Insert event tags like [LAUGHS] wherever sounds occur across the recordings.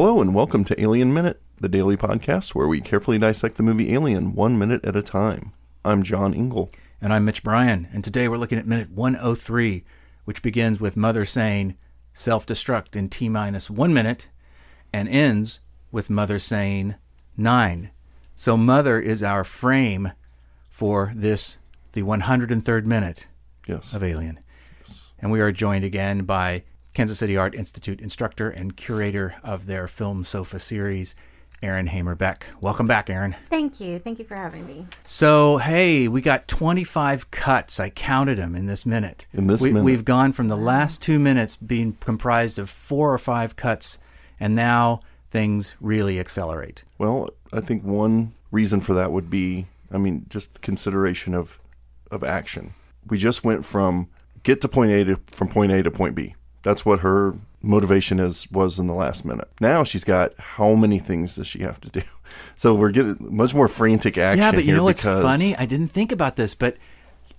Hello, and welcome to Alien Minute, the daily podcast where we carefully dissect the movie Alien one minute at a time. I'm John Ingle. And I'm Mitch Bryan, and today we're looking at minute 103, which begins with Mother saying self destruct in T minus one minute and ends with Mother saying nine. So, Mother is our frame for this, the 103rd minute Yes. of Alien. And we are joined again by Kansas City Art Institute instructor and curator of their Film Sofa series, Erin Hamer Beck. Welcome back, Erin. Thank you. Thank you for having me. So, hey, we got 25 cuts. I counted them in this minute. In this we, minute. We've gone from the last two minutes being comprised of four or five cuts, and now things really accelerate. Well, I think one reason for that would be, I mean, just consideration of of action. We just went from get to point A to from point A to point B. That's what her motivation is was in the last minute. Now she's got how many things does she have to do? [LAUGHS] So we're getting much more frantic action. yeah, but you here know what's because- funny? I didn't think about this, but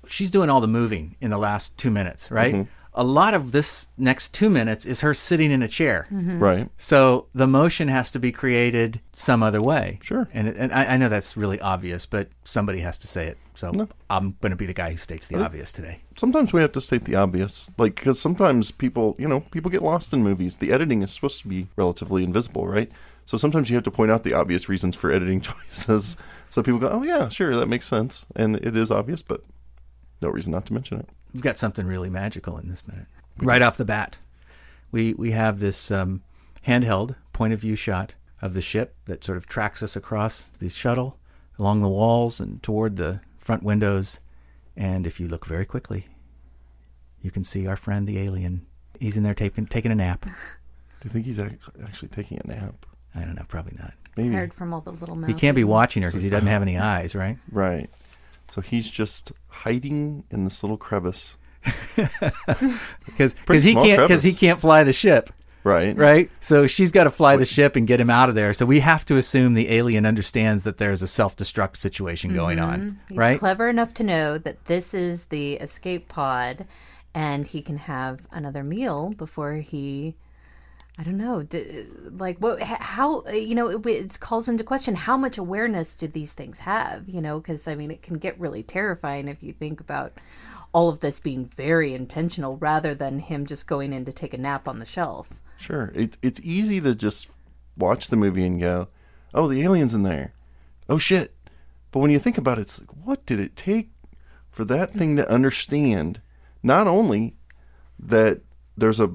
she's doing all the moving in the last two minutes, right? Mm-hmm. A lot of this next two minutes is her sitting in a chair. Right. So the motion has to be created some other way. Sure. And, and I, I know that's really obvious, but somebody has to say it. So I'm going to be the guy who states the obvious today. sometimes we have to state the obvious like because sometimes people you know people get lost in movies. The editing is supposed to be relatively invisible right? So sometimes you have to point out the obvious reasons for editing [LAUGHS] choices. So people go oh yeah sure that makes sense. And it is obvious but no reason not to mention it. We've got something really magical in this minute. Right off the bat, we we have this um, handheld point of view shot of the ship that sort of tracks us across the shuttle along the walls and toward the front windows. And if you look very quickly, you can see our friend the alien. He's in there taking taking a nap. do you think he's actually taking a nap I don't know, probably not. maybe Tired from all the little mouth. He can't be watching her because he doesn't have any eyes, right? right so he's just hiding in this little crevice [LAUGHS] Because Pretty he can't because he can't fly the ship. Right right? So she's got to fly the ship and get him out of there. So we have to assume the alien understands that there's a self-destruct situation going on, Mm-hmm. He's right? clever enough to know that this is the escape pod, and he can have another meal before he. I don't know, d- like what, how you know, it, it calls into question how much awareness do these things have? You know, because I mean, it can get really terrifying if you think about all of this being very intentional rather than him just going in to take a nap on the shelf. Sure. It, it's easy to just watch the movie and go, oh, the alien's in there. Oh, shit. But when you think about it, it's like, what did it take for that thing to understand not only that there's a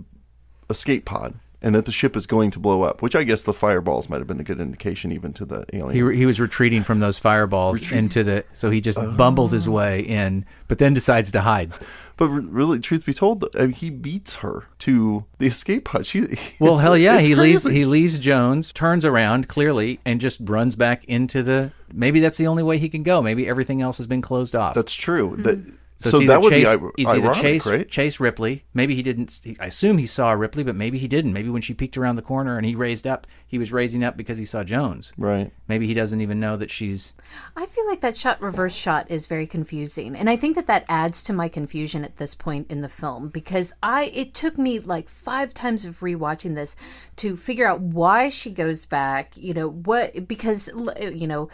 escape pod and that the ship is going to blow up, which I guess the fireballs might have been a good indication even to the alien. He, re- he was retreating from those fireballs into the so he just oh. bumbled his way in, but then decides to hide. [LAUGHS] but re- really, truth be told, I mean, he beats her to the escape pod. [LAUGHS] She, Well, it's- hell yeah, it's he leaves crazy. he leaves Jones, turns around clearly, and just runs back into the. Maybe that's the only way he can go. Maybe everything else has been closed off. That's true. That, hmm. So, so it's that would chase, be it's ir- either ironic, chase, right? chase Ripley. Maybe he didn't. he- I assume he saw Ripley, but maybe he didn't. Maybe when she peeked around the corner and he raised up, he was raising up because he saw Jones. Right. Maybe he doesn't even know that she's. I feel like that shot reverse shot is very confusing, and I think that that adds to my confusion at this point in the film because I it took me like five times of rewatching this to figure out why she goes back. You know what? Because you know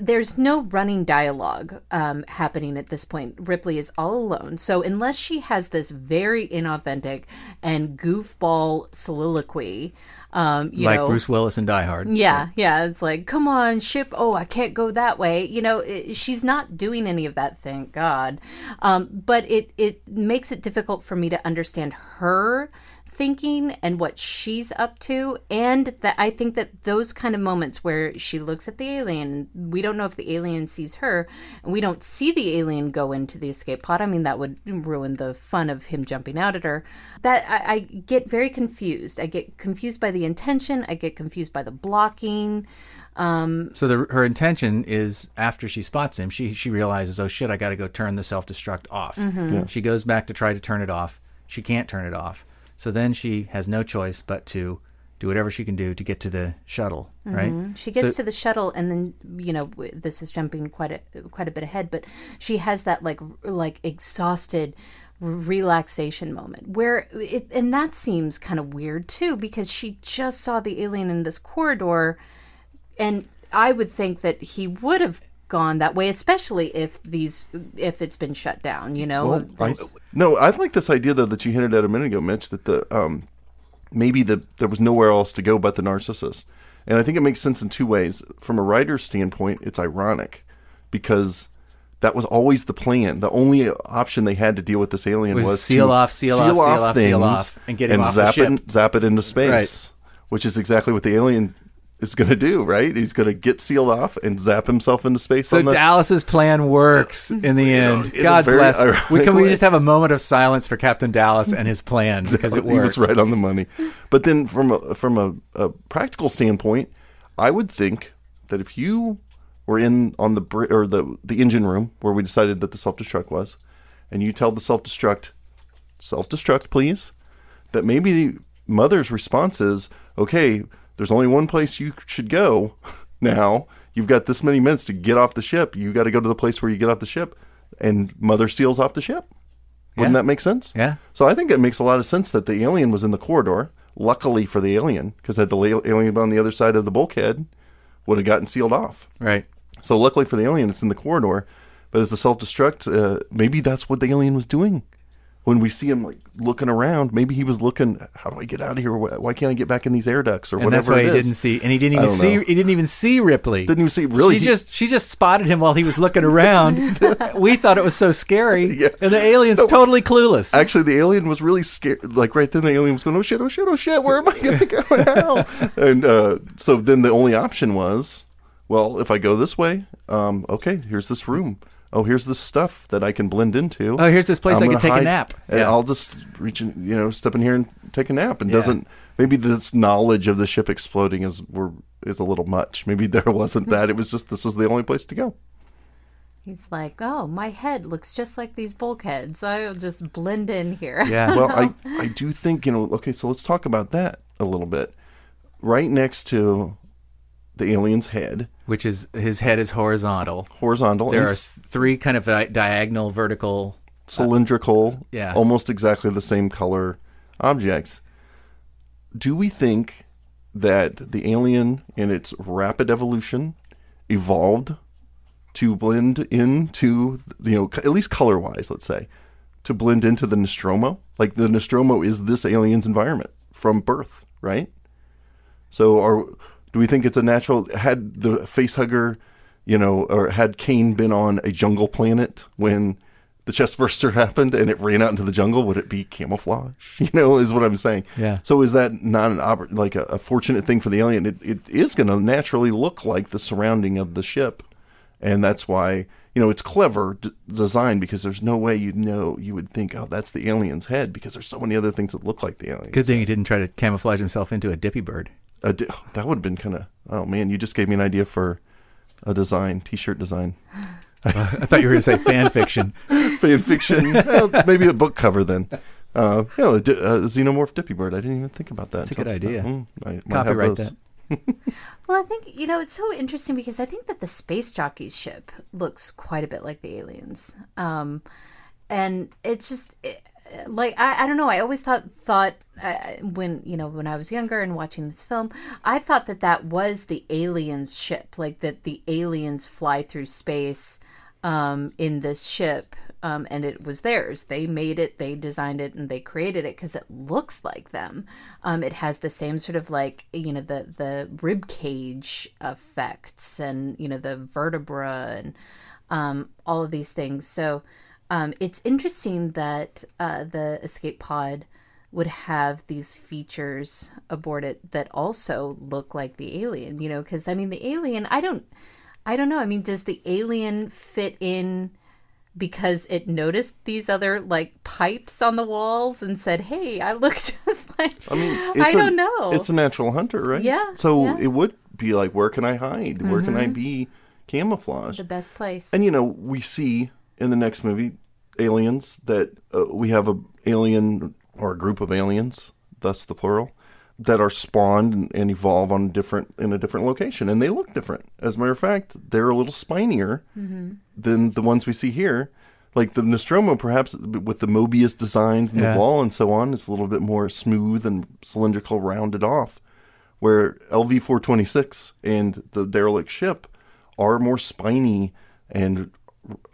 there's no running dialogue um, happening at this point. Ripley is all alone, so unless she has this very inauthentic and goofball soliloquy. Um, you like know, Bruce Willis and Die Hard. yeah, yeah. It's like, come on, ship. Oh, I can't go that way. You know, it, she's not doing any of that. Thank God. Um, but it it makes it difficult for me to understand her thinking and what she's up to and that I think that those kind of moments where she looks at the alien we don't know if the alien sees her and we don't see the alien go into the escape pod I mean that would ruin the fun of him jumping out at her that I, I get very confused I get confused by the intention I get confused by the blocking um, So the, her intention is after she spots him, she she realizes, oh shit, I got to go turn the self destruct off. She goes back to try to turn it off. She can't turn it off. So then she has no choice but to do whatever she can do to get to the shuttle, right? Mm-hmm. She gets So- to the shuttle, and then you know this is jumping quite a quite a bit ahead, but she has that like like exhausted relaxation moment where it, and that seems kind of weird too because she just saw the alien in this corridor and I would think that he would have gone that way especially if these if it's been shut down you know Well, I, no, I like this idea though that you hinted at a minute ago, Mitch, that the um, maybe the there was nowhere else to go but the Narcissus, and I think it makes sense in two ways. From a writer's standpoint, it's ironic because that was always the plan. The only option they had to deal with this alien Was was, seal to off, seal off, seal off, seal things off, and get him off the ship. it, zap it into space, which is exactly what the alien is going to do. Right? He's going to get sealed off and zap himself into space. So the, Dallas's plan works in the end. in God very bless. We, can we just have a moment of silence for Captain Dallas and his plan because it [LAUGHS] he was right on the money. But then, from a, from a, a practical standpoint, I would think that if you were in on the br- or the the engine room where we decided that the self destruct was, and you tell the self destruct, self destruct, please, that maybe the mother's response is, okay, there's only one place you should go [LAUGHS] now. You've got this many minutes to get off the ship. You got to go to the place where you get off the ship, and mother seals off the ship. Wouldn't Yeah. that make sense? Yeah. So I think it makes a lot of sense that the alien was in the corridor. Luckily for the alien, because had the alien on the other side of the bulkhead, would have gotten sealed off. Right. So luckily for the alien, it's in the corridor. But as the self destruct, uh, maybe that's what the alien was doing. When we see him like looking around, maybe he was looking. How do I get out of here? Why can't I get back in these air ducts or And whatever? that's why he didn't see, and he didn't even see. know. He didn't even see Ripley. Didn't even see- really, She he- just she just spotted him while he was looking around. [LAUGHS] we thought it was so scary, [LAUGHS] Yeah. and the alien's totally clueless. Actually, the alien was really scared. Like right then, the alien was going, "Oh shit! Oh shit! Oh shit! Where am I going to go [LAUGHS] now?" and uh, so then the only option was, well, if I go this way, um, okay, here's this room. Oh, here's this stuff that I can blend into. Oh, here's this place I gonna can take a nap. And Yeah. I'll just reach in, you know, step in here and take a nap. And doesn't maybe this knowledge of the ship exploding is were is a little much. Maybe [LAUGHS] there wasn't that. It was just this is the only place to go. he's like oh my head looks just like these bulkheads i'll just blend in here yeah. [LAUGHS] well, I, I do think, you know, okay, so let's talk about that a little bit. Right next to the alien's head, Which is his head is horizontal. horizontal There are three kind of di- diagonal, vertical. Uh, cylindrical, yeah. almost exactly the same color objects. Do we think that the alien in its rapid evolution evolved to blend into, you know, at least color wise, let's say, to blend into the Nostromo? Like the Nostromo is this alien's environment from birth, right? So, are do we think it's a natural? Had the facehugger, you know, or had Kane been on a jungle planet when the chestburster [LAUGHS] happened and it ran out into the jungle, would it be camouflage? [LAUGHS] You know, is what I'm saying. Yeah. So, is that not an oppor- like a, a fortunate thing for the alien? It, it is going to naturally look like the surrounding of the ship, and that's why you know it's clever d- design because there's no way you'd know you would think, oh, that's the alien's head because there's so many other things that look like the alien. Good thing he didn't try to camouflage himself into a dippy bird. A di- that would have been kind of oh man you just gave me an idea for a design t-shirt design [LAUGHS] I thought you were going to say fan fiction. [LAUGHS] fan fiction well, maybe a book cover then uh you know a, di- a xenomorph dippy bird i didn't even think about that That's a good until just now. idea. Mm, I Copyright that. [LAUGHS] Well, I think you know it's so interesting because I think that the space jockey's ship looks quite a bit like the aliens, um, and it's just it, like I, I don't know. I always thought thought uh, when you know when I was younger and watching this film, I thought that that was the aliens' ship, like that the aliens fly through space um, in this ship. Um, and it was theirs. They made it, they designed it, and they created it because it looks like them. Um, it has the same sort of like you know the the rib cage effects and you know the vertebra and um, all of these things. So um, it's interesting that uh, the escape pod would have these features aboard it that also look like the alien. You know, because I mean the alien, I don't, I don't know. I mean, does the alien fit in? because it noticed these other like pipes on the walls and said, "Hey, I look [LAUGHS] just like." i mean I it's a- don't know. it's a natural hunter right Yeah, so yeah. Mm-hmm. it would be like where can i hide where can i be camouflaged the best place. And you know, we see in the next movie aliens that uh, we have a alien or a group of aliens, thus the plural, that are spawned and, and evolve on different in a different location, and they look different. As a matter of fact, they're a little spinier than the ones we see here. Like the Nostromo, perhaps with the Moebius designs and Yeah. the wall and so on, it's a little bit more smooth and cylindrical, rounded off. Where LV 426 and the derelict ship are more spiny and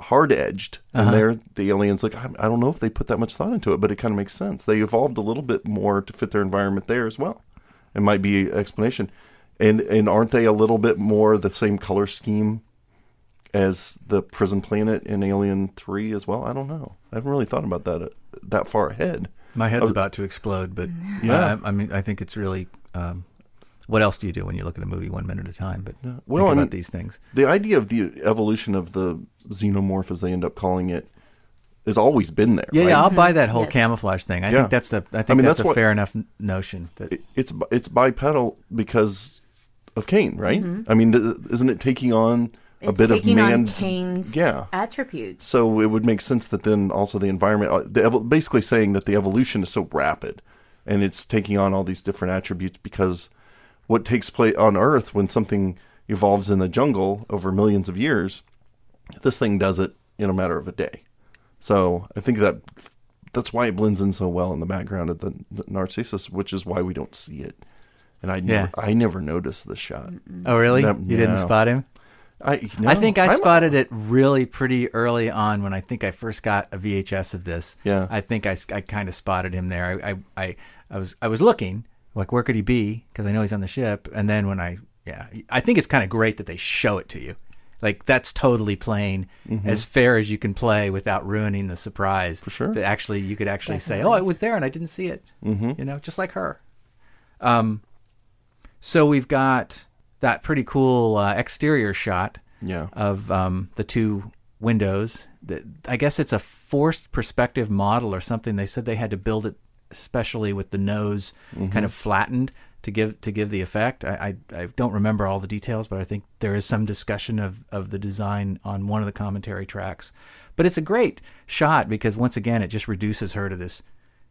hard edged. Uh-huh. And they're the aliens, like, I, I don't know if they put that much thought into it, but it kind of makes sense. They evolved a little bit more to fit their environment there as well. It might be an explanation. And, and aren't they a little bit more the same color scheme as the prison planet in Alien Three as well. I don't know. I haven't really thought about that uh, that far ahead. My head's Oh. about to explode, but Yeah. I, I mean, I think it's really. Um, what else do you do when you look at a movie one minute at a time? But Well, think I about mean- these things. The idea of the evolution of the xenomorph, as they end up calling it, has always been there. Yeah, right? yeah, I'll buy that whole Yes. camouflage thing. I Yeah. think that's the. I think I mean, that's, that's a what- fair enough notion. That It- It's it's bipedal because of Kane, right? I mean, th- isn't it taking on a It's bit of man's on man? Yeah. attributes. So it would make sense that then also the environment, uh, the evol- basically saying that the evolution is so rapid, and it's taking on all these different attributes because what takes place on Earth when something evolves in the jungle over millions of years, this thing does it in a matter of a day. So I think that that's why it blends in so well in the background of the Narcissus, which is why we don't see it. And I never, Yeah. I never noticed the shot. oh, really? No, you didn't spot him? I, I think I I'm- spotted it really pretty early on when I think I first got a VHS of this. Yeah. I think I, kind of spotted him there. I, I, I, I was I was looking like where could he be because I know he's on the ship. And then when I yeah, I think it's kind of great that they show it to you. Like that's totally playing as fair as you can play without ruining the surprise. For sure. That actually you could actually say, "Oh, it was there and I didn't see it." Mm-hmm. You know, just like her. Um, so we've got that pretty cool uh, exterior shot Yeah. of um, the two windows. The- I guess it's a forced perspective model or something. They said they had to build it especially with the nose kind of flattened to give to give the effect. I, I I don't remember all the details, but I think there is some discussion of of the design on one of the commentary tracks. But it's a great shot because once again it just reduces her to this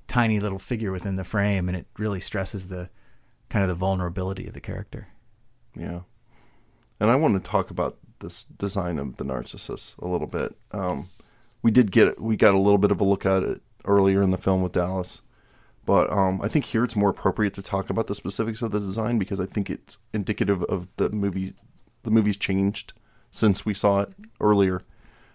tiny little figure within the frame, and it really stresses the kind of the vulnerability of the character. Yeah. And I want to talk about this design of the Narcissus a little bit. Um, we did get we got a little bit of a look at it earlier in the film with Dallas, but um, I think here it's more appropriate to talk about the specifics of the design because I think it's indicative of the movie. The movie's changed since we saw it earlier,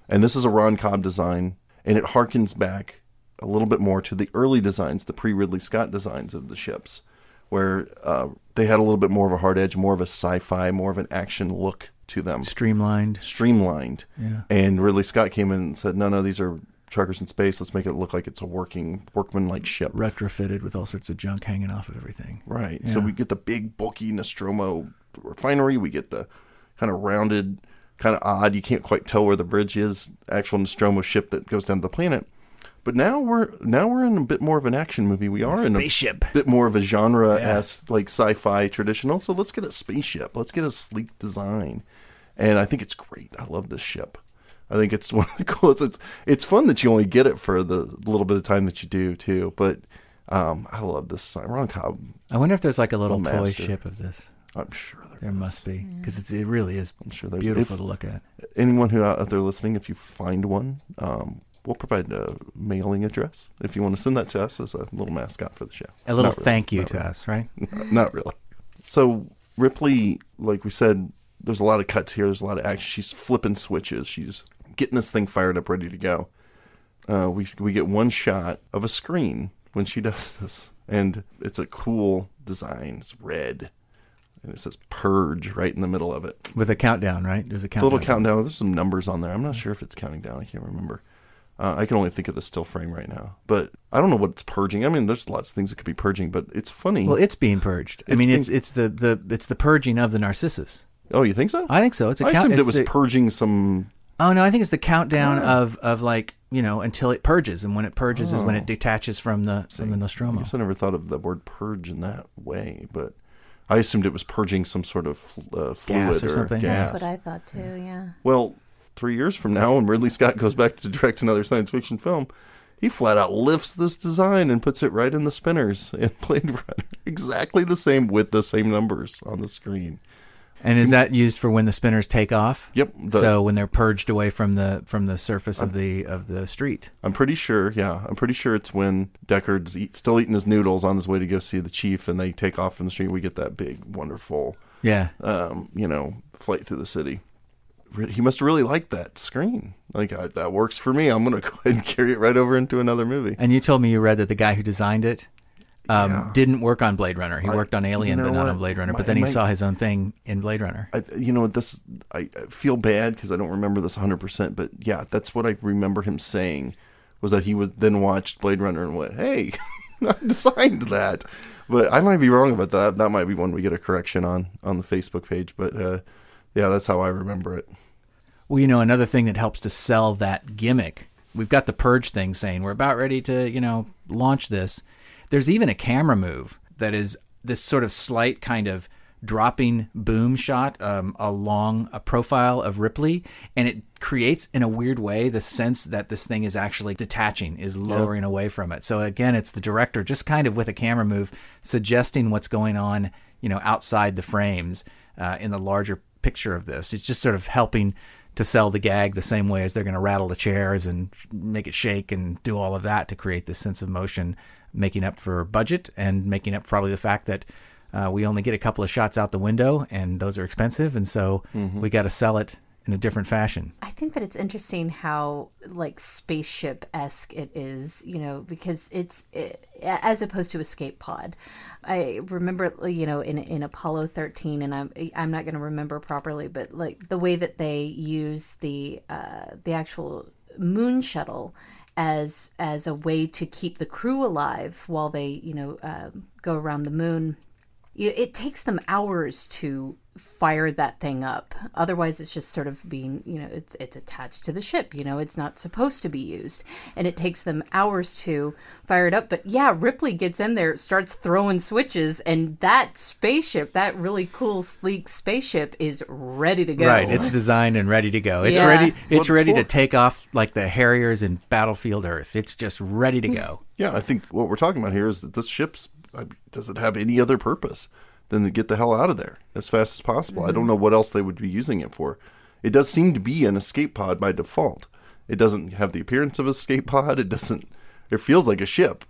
and this is a Ron Cobb design, and it harkens back a little bit more to the early designs, the pre Ridley Scott designs of the ships, where uh, they had a little bit more of a hard edge, more of a sci-fi, more of an action look to them, Streamlined. streamlined. Yeah. And Ridley Scott came in and said, "No, no, these are truckers in space. Let's make it look like it's a working workman-like ship." retrofitted with all sorts of junk hanging off of everything. Right. So we get the big, bulky Nostromo refinery. We get the kind of rounded, kind of odd. You can't quite tell where the bridge is. Actual Nostromo ship that goes down to the planet. But now we're now we're in a bit more of an action movie. We are in a Spaceship. bit more of a genre as like sci-fi traditional. So let's get a spaceship. Let's get a sleek design, and I think it's great. I love this ship. I think it's [LAUGHS] one of the coolest. It's it's fun that you only get it for the little bit of time that you do too. But um, I love this. design. Ron Cobb. I wonder if there's like a little Little toy master. ship of this. I'm sure there. There must be because it's it really is I'm sure there's- beautiful if- to look at. Anyone who out there listening, if you find one, um, we'll provide a mailing address if you want to send that to us as a little mascot for the show. A little Not really. thank you Not to us, right? [LAUGHS] Not really. So Ripley, like we said, there's a lot of cuts here. There's a lot of action. She's flipping switches. She's getting this thing fired up, ready to go. Uh, we we get one shot of a screen when she [LAUGHS] does this, and it's a cool design. It's red, and it says "Purge" right in the middle of it. With a countdown, right? There's a A countdown. little countdown. There's some numbers on there. I'm not sure if it's counting down. I can't remember. Uh, I can only think of the still frame right now, but I don't know what it's purging. I mean, there's lots of things that could be purging, but it's funny. Well, it's being purged. I It's mean, being- it's it's the, the it's the purging of the narcissus. oh, you think so? I think so. It's a I count. assumed it was the- purging some. Oh no, I think it's the countdown of of like you know until it purges, and when it purges is when it detaches from the from the I Nostromo. guess I never thought of the word purge in that way, but I assumed it was purging some sort of fl- uh, fluid Gas or something. gas. That's what I thought too. Yeah. Well, three years from now, when Ridley Scott goes back to direct another science fiction film, he flat out lifts this design and puts it right in the spinners [LAUGHS] in Blade Runner, exactly the same with the same numbers on the screen. And is that used for when the spinners take off? Yep, the- so when they're purged away from the from the surface of the of the street. I'm pretty sure. Yeah, I'm pretty sure it's when Deckard's eat, still eating his noodles on his way to go see the chief, and they take off from the street. We get that big, wonderful, Yeah. um, you know, flight through the city. He must really like that screen. Like I, that works for me. I'm gonna [LAUGHS] go ahead and carry it right over into another movie. And you told me you read that the guy who designed it um, Yeah. didn't work on Blade Runner. He worked on Alien, you know but not what? on Blade Runner. My- but then he my- saw his own thing in Blade Runner. I, you know, this I, I feel bad because I don't remember this 100. percent But yeah, that's what I remember him saying was that he was then watched Blade Runner and went, "Hey, [LAUGHS] I designed that." But I might be wrong about that. That might be one we get a correction on on the Facebook page. But uh, yeah, that's how I remember it. Well, you know, another thing that helps to sell that gimmick, we've got the Purge thing saying we're about ready to, you know, launch this. There's even a camera move that is this sort of slight kind of dropping boom shot um, along a profile of Ripley, and it creates, in a weird way, the sense that this thing is actually detaching, is lowering away from it. So again, it's the director just kind of with a camera move suggesting what's going on, you know, outside the frames uh, in the larger picture of this. It's just sort of helping to sell the gag the same way as they're going to rattle the chairs and make it shake and do all of that to create this sense of motion, making up for budget and making up probably the fact that uh, we only get a couple of shots out the window and those are expensive, and so we got to sell it in a different fashion. I think that it's interesting how like spaceship esque it is, you know, because it's it, as opposed to escape pod. I remember, you know, in in Apollo thirteen, and I'm I'm not going to remember properly, but like the way that they use the uh, the actual moon shuttle as as a way to keep the crew alive while they you know uh, go around the moon. It takes them hours to fire that thing up otherwise it's just sort of being you know it's it's attached to the ship you know it's not supposed to be used and it takes them hours to fire it up but yeah ripley gets in there starts throwing switches and that spaceship that really cool sleek spaceship is ready to go Right, it's designed and ready to go. It's Yeah. ready. It's What's ready to take off like the Harriers in Battlefield Earth. It's just ready to go. [LAUGHS] Yeah, I think what we're talking about here is that this ship's uh, does it have any other purpose than to get the hell out of there as fast as possible? I don't mm-hmm. know what else they would be using it for. It does seem to be an escape pod by default. It doesn't have the appearance of a escape pod. It doesn't. It feels like a ship,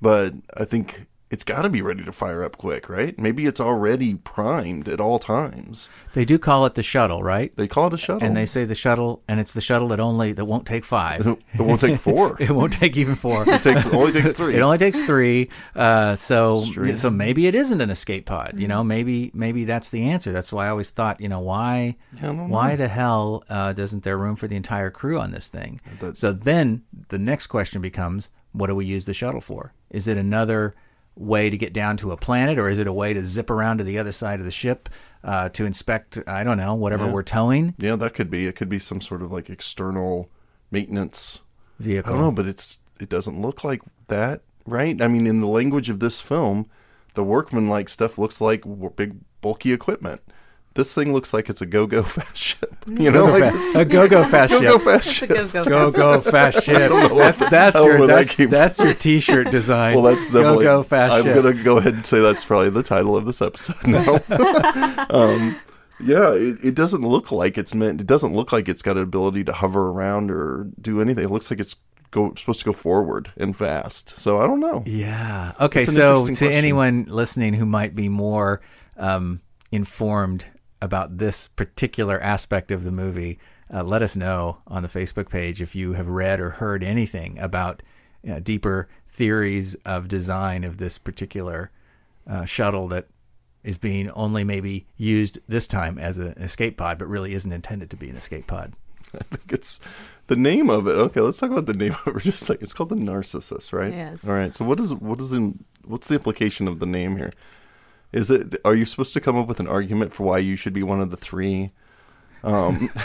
but I think it's got to be ready to fire up quick, right? Maybe it's already primed at all times. They do call it the shuttle, right? They call it a shuttle, And they say the shuttle, and it's the shuttle that only that won't take five. it won't take four. [LAUGHS] it won't take even four. It takes it only takes three. [LAUGHS] It only takes three. Uh, so so maybe it isn't an escape pod. You know, maybe maybe that's the answer. That's why I always thought, you know, why why the hell uh, doesn't there room for the entire crew on this thing? That- so then the next question becomes, what do we use the shuttle for? Is it another way to get down to a planet, or is it a way to zip around to the other side of the ship uh, to inspect? I don't know, whatever we're towing Yeah, that could be. It could be some sort of like external maintenance. Vehicle. I don't know, but it's it doesn't look like that, right? I mean, in the language of this film, the workman like stuff looks like big bulky equipment. This thing looks like it's a go-go [LAUGHS] fast ship. You know, Go-go like fa- a go-go [LAUGHS] fast go-go ship. fast It's ship. go go Go go fast ship. [LAUGHS] That's that's your where that that's, your T-shirt design. Well, that's go definitely. go fast I'm ship. gonna go ahead and say that's probably the title of this episode now. um, yeah, it, it doesn't look like it's meant. It doesn't look like it's got an ability to hover around or do anything. It looks like it's go supposed to go forward and fast. So I don't know. Yeah. Okay. So to question. anyone listening who might be more um, informed about this particular aspect of the movie, uh, let us know on the Facebook page if you have read or heard anything about uh, deeper theories of design of this particular uh, shuttle that is being only maybe used this time as an escape pod, but really isn't intended to be an escape pod. [LAUGHS] I think it's the name of it. Okay, let's talk about the name [LAUGHS] of it for just a second. It's called the Narcissus, right? Yes. All right. So what is what is in what's the implication of the name here? Is it are you supposed to come up with an argument for why you should be one of the three? Um, [LAUGHS] [LAUGHS]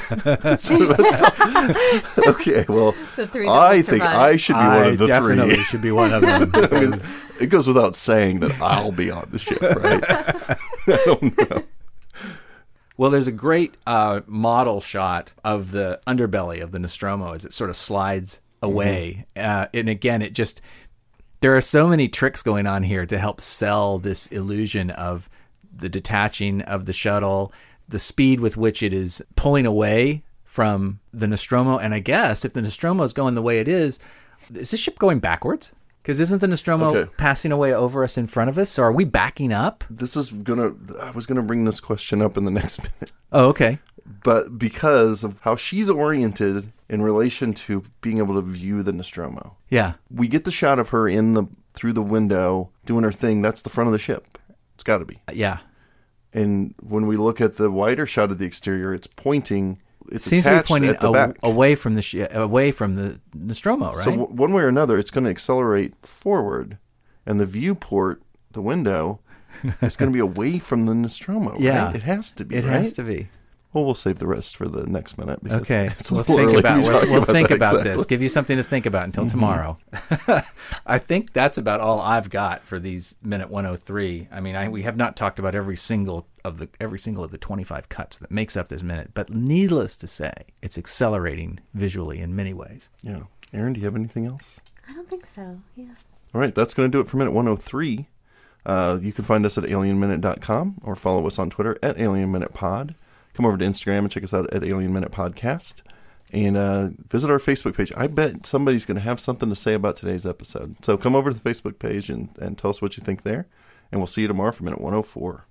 so that's- okay, well, The three I think survive. I should be one of the definitely three. should be one of [LAUGHS] them. I mean, it goes without saying that I'll be on the ship, right? I don't know. Well, there's a great uh, model shot of the underbelly of the Nostromo as it sort of slides away. Uh, and again, it just, there are so many tricks going on here to help sell this illusion of the detaching of the shuttle, the speed with which it is pulling away from the Nostromo. And I guess if the Nostromo is going the way it is, is this ship going backwards? Because isn't the Nostromo Okay. passing away over us in front of us? So are we backing up? This is gonna. I was gonna bring this question up in the [LAUGHS] next minute, Oh, okay. But because of how she's oriented in relation to being able to view the Nostromo, Yeah. we get the shot of her in the through the window doing her thing. That's the front of the ship. It's got to be. Uh, yeah. And when we look at the wider shot of the exterior, it's pointing. It's Seems to be pointing at the aw- back. away from the sh- away from the Nostromo, right? So w- one way or another, it's going to accelerate forward, and the viewport, the window, is going to be away from the Nostromo. [LAUGHS] Yeah. right? it has to be. it right? has to be. Well, we'll save the rest for the next minute. Because Okay, [LAUGHS] it's a we'll little think early about we'll, we'll about think that about exactly. Mm-hmm. this. Give you something to think about until tomorrow. [LAUGHS] I think that's about all I've got for these minute 103. I mean, I, we have not talked about every single of the every single of the 25 cuts that makes up this minute, but needless to say, it's accelerating visually in many ways. Yeah, Erin, do you have anything else? I don't think so. Yeah. All right, that's going to do it for minute 103. Uh, you can find us at alienminute.com or follow us on Twitter at alienminutepod. Come over to Instagram and check us out at Alien Minute Podcast. And uh, visit our Facebook page. I bet somebody's going to have something to say about today's episode. So come over to the Facebook page and, and tell us what you think there. And we'll see you tomorrow for minute 104.